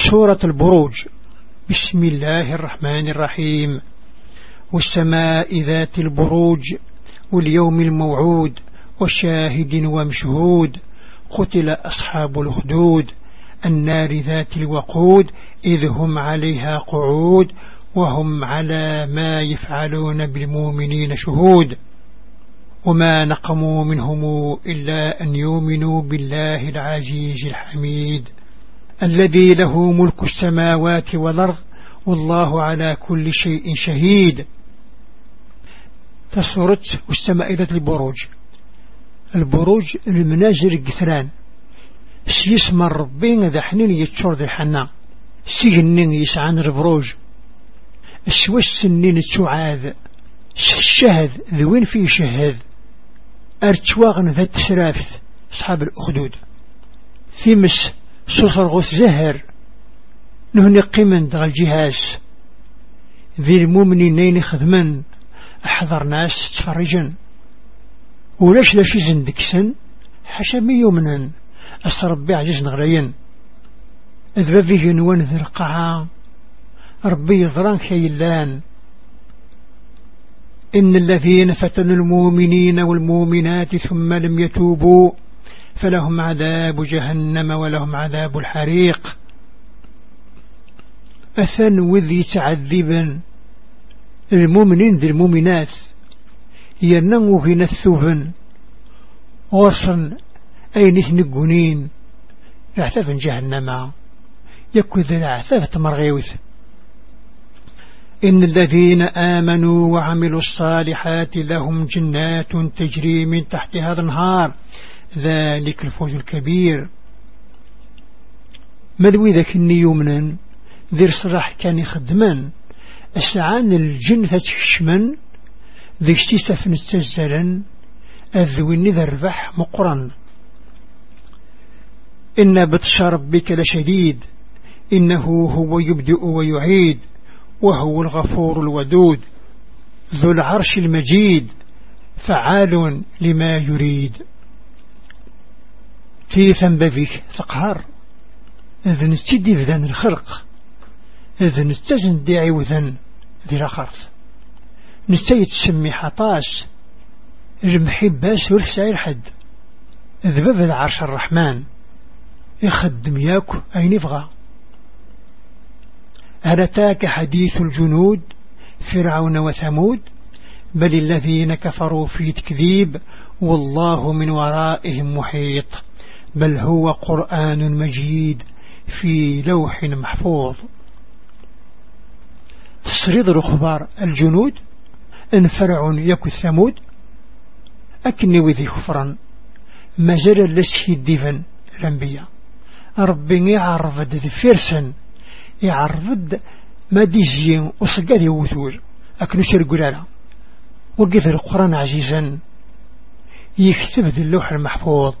سورة البروج. بسم الله الرحمن الرحيم. والسماء ذات البروج واليوم الموعود وشاهد ومشهود. قتل أصحاب الخدود. النار ذات الوقود إذ هم عليها قعود وهم على ما يفعلون بالمؤمنين شهود. وما نقموا منهم إلا أن يؤمنوا بالله العزيز الحميد. الذي له ملك السماوات والأرض والله على كل شيء شهيد. تصورت والسماء ذات البروج. البروج المنازل القثران سيسمى ربين ذا حنين يتشور ذي حنا سيجنين يسعان البروج. السوى السنين التعاذ الشهد ذوين فيه شهد أرتواغن ذا التسرافت أصحاب الأخدود. ثمس سلطة غوث زهر نهني قيمن دغ الجهاز. ذي المؤمنين نين خدمن. أحضر ناس تفرجن. ولاش لاش زندكسن حاشا ميومنن أسربي عجز نغرين. أذبا في جنوان ذي القاعة ربي يضران خيلان إن الذين فتنوا المؤمنين والمؤمنات ثم لم يتوبوا. فلهم عذاب جهنم ولهم عذاب الحريق. أثن وذي تعذبا المؤمنين ذي المؤمنات. ينمو غنى الثوبن غرصا أين نقنين اعتاف جهنم. يكو ذي اعتاف تمرغيوث. إن الذين آمنوا وعملوا الصالحات لهم جنات تجري من تحتها الأنهار. ذلك الفوز الكبير. ماذا ذاك النيومنا ذي صلاح كان يخدمان أسعان الجن تشمن ذي استيسف نستزلا أذوين ذا الربح مقرن إن بطش ربك لشديد إنه هو يبدئ ويعيد وهو الغفور الودود. ذو العرش المجيد فعال لما يريد. في ثنببك فقهر إذن استدي بذن الخلق. إذن استجن ديعي وذن ذي الأخرث نستيد تسمي حطاس المحبة سور سعير حد. ذباب العرش الرحمن يخدم ياكو أين يبغى. هل أتاك حديث الجنود فرعون وثمود بل الذين كفروا في تكذيب والله من ورائهم محيط. بل هو قرآن مجيد في لوح محفوظ. تصريد الأخبار الجنود إن فرع يكو الثمود أكني وذي خفرا ما زال لسه الدفن الأنبياء. ربي يعرض ذي فرسا يعرض ما ديزيين وصقاذي وثور أكنو شرقلالا وقف القرآن عزيزا يكتب ذي اللوح المحفوظ.